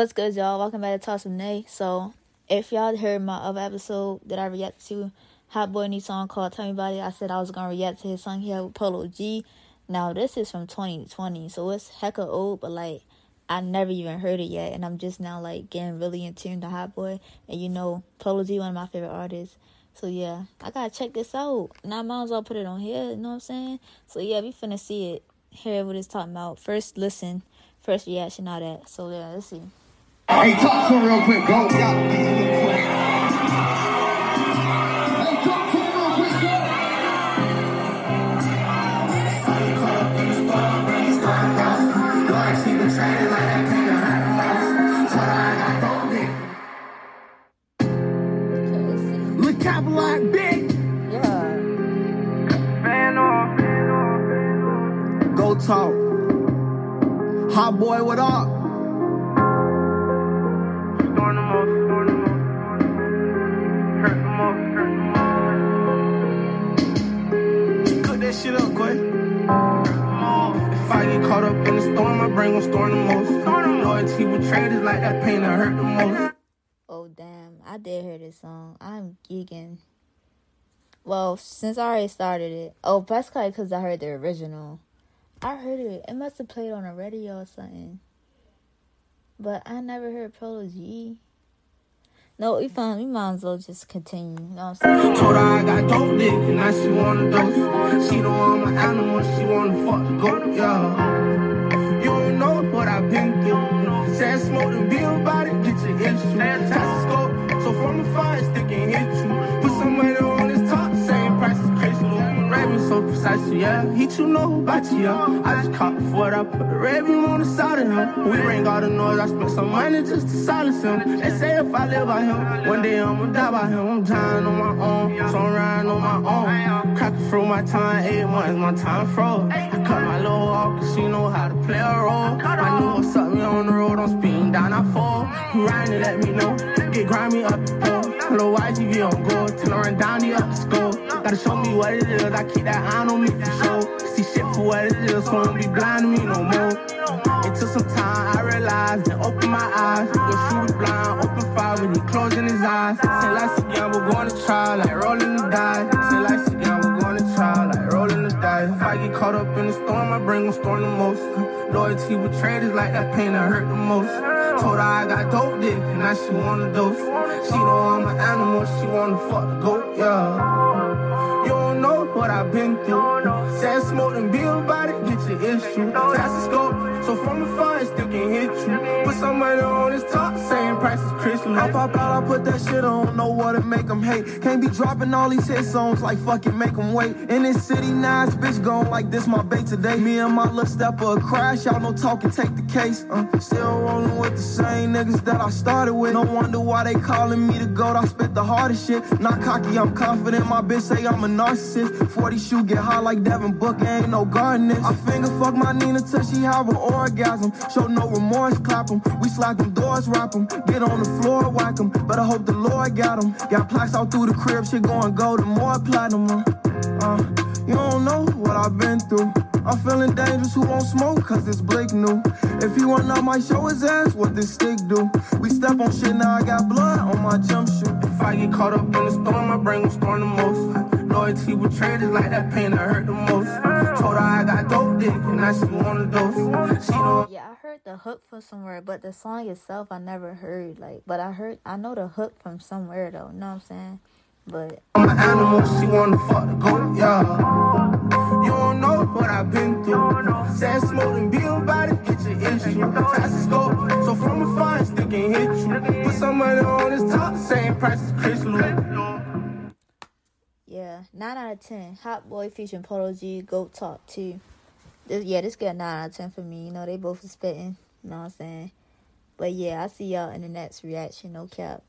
What's good, y'all? Welcome back to Toss of Nay. So, if y'all heard my other episode that I reacted to, Hotboii new song called Tell Me About It, I said I was gonna react to his song here with Polo G. Now, this is from 2020, so it's hecka old, but like, I never even heard it yet, and I'm just now like getting really in tune to Hotboii. And you know, Polo G, one of my favorite artists. So yeah, I gotta check this out. Now, I might as well put it on here, you know what I'm saying? So yeah, we finna see it, hear what it's talking about. First, listen, first reaction, all that. So yeah, let's see. Hey, talk to him real quick, bro. Hey, talk to him real quick, go. Okay, let's see. Look out big. Yeah. Go talk. Hotboii, what up? That shit up, Quay. If I get caught up in the storm, my brain gon' storm the most. Loyalty with traders like that pain that hurt the most. Oh damn, I did hear this song. I'm geeking. Well, since I already started it. Oh, that's probably because I heard the original. I heard it. It must have played on the radio or something. But I never heard Polo G. No, we found we might as well just continue. You know what I'm saying? Told her I got dope dick, and now she wanna dose. She don't want my animal, she wanna fuck the goat, yeah. You don't know what I've been through. Said smoke and be about it, get your issue. Fantastic so from the fire yeah. He too know about you, yeah. I just caught before I put the Raven on the side of him. We bring all the noise, I spent some money just to silence him. They say if I live by him, one day I'ma die by him. I'm dying on my own, so I'm riding on my own. Cracking through my time, eight months, my time froze. I cut my little off, cause she know how to play a role. I knew what's up, me on the road, I'm speeding down, I fall. Who riding let me know. Get grimy up the pole. Hello, YGV on go. Till I run down the up the school. Gotta show me what it is, I keep that eye on me for sure. See shit for what it is, don't be blind to me no more. It took some time, I realized, and opened my eyes. Shoe was blind, open fire when he closing his eyes. Say life's a gamble, going to trial, like rolling the dice. Say life's a gamble, going to trial, like rolling the dice. If I get caught up in the storm, my brain gon' storm the most. Loyalty with traders like that pain that hurt the most. Told her I got dope dick, and now she wanna dose. She know I'm an animal, she wanna fuck the goat, yeah. I've been through. Said smoke and be about it, get your issue. The scope, so from the fire still can hit you. Put some money on this top, same price as Chris I pop out, I put that shit on, know what to make them hate. Can't be dropping all these hit songs like fucking make them wait. In this city, it's bitch gone like this my bait today. Me and my little stepper crash, y'all no talking, take the case. Uh, still rolling with the same niggas that I started with. No wonder why they calling me the goat, I spit the hardest shit. Not cocky, I'm confident, my bitch say I'm a narcissist. 40 shoe get high like Devin Booker, ain't no gardening. I finger fuck my Nina till she have an orgasm. Show no remorse, clap 'em. We slide them doors, wrap 'em. Get on the floor, whack 'em. I hope the Lord got got 'em. Got plaques all through the crib, shit going gold and more platinum. Uh, you don't know what I've been through. I'm feeling dangerous, who won't smoke? Cause it's Blake new. If he want out my show his ass, what this stick do? We step on shit, now I got blood on my jumpsuit. If I get caught up in the storm, my brain gon' storm the most. Loyalty with traders like that pain that hurt the most. Told her I got dope dick, and now she wanna dose. She don't. Yeah, I heard the hook from somewhere, but the song itself I never heard. Like, but I heard I know the hook from somewhere though. You know what I'm saying? But I'm an animal, she wanna fuck the goat, yeah. You don't know what I've been through. Said smoke and be about it, get your issue. Fast so from the fire still can hit you. Put some money on this top, same price as Chris Lou. yeah, nine out of ten. Hotboii featuring Polo G, Goat Talk two. This, yeah, this get a nine out of ten for me. You know they both are spitting. You know what I'm saying? But yeah, I see y'all in the next reaction. No cap.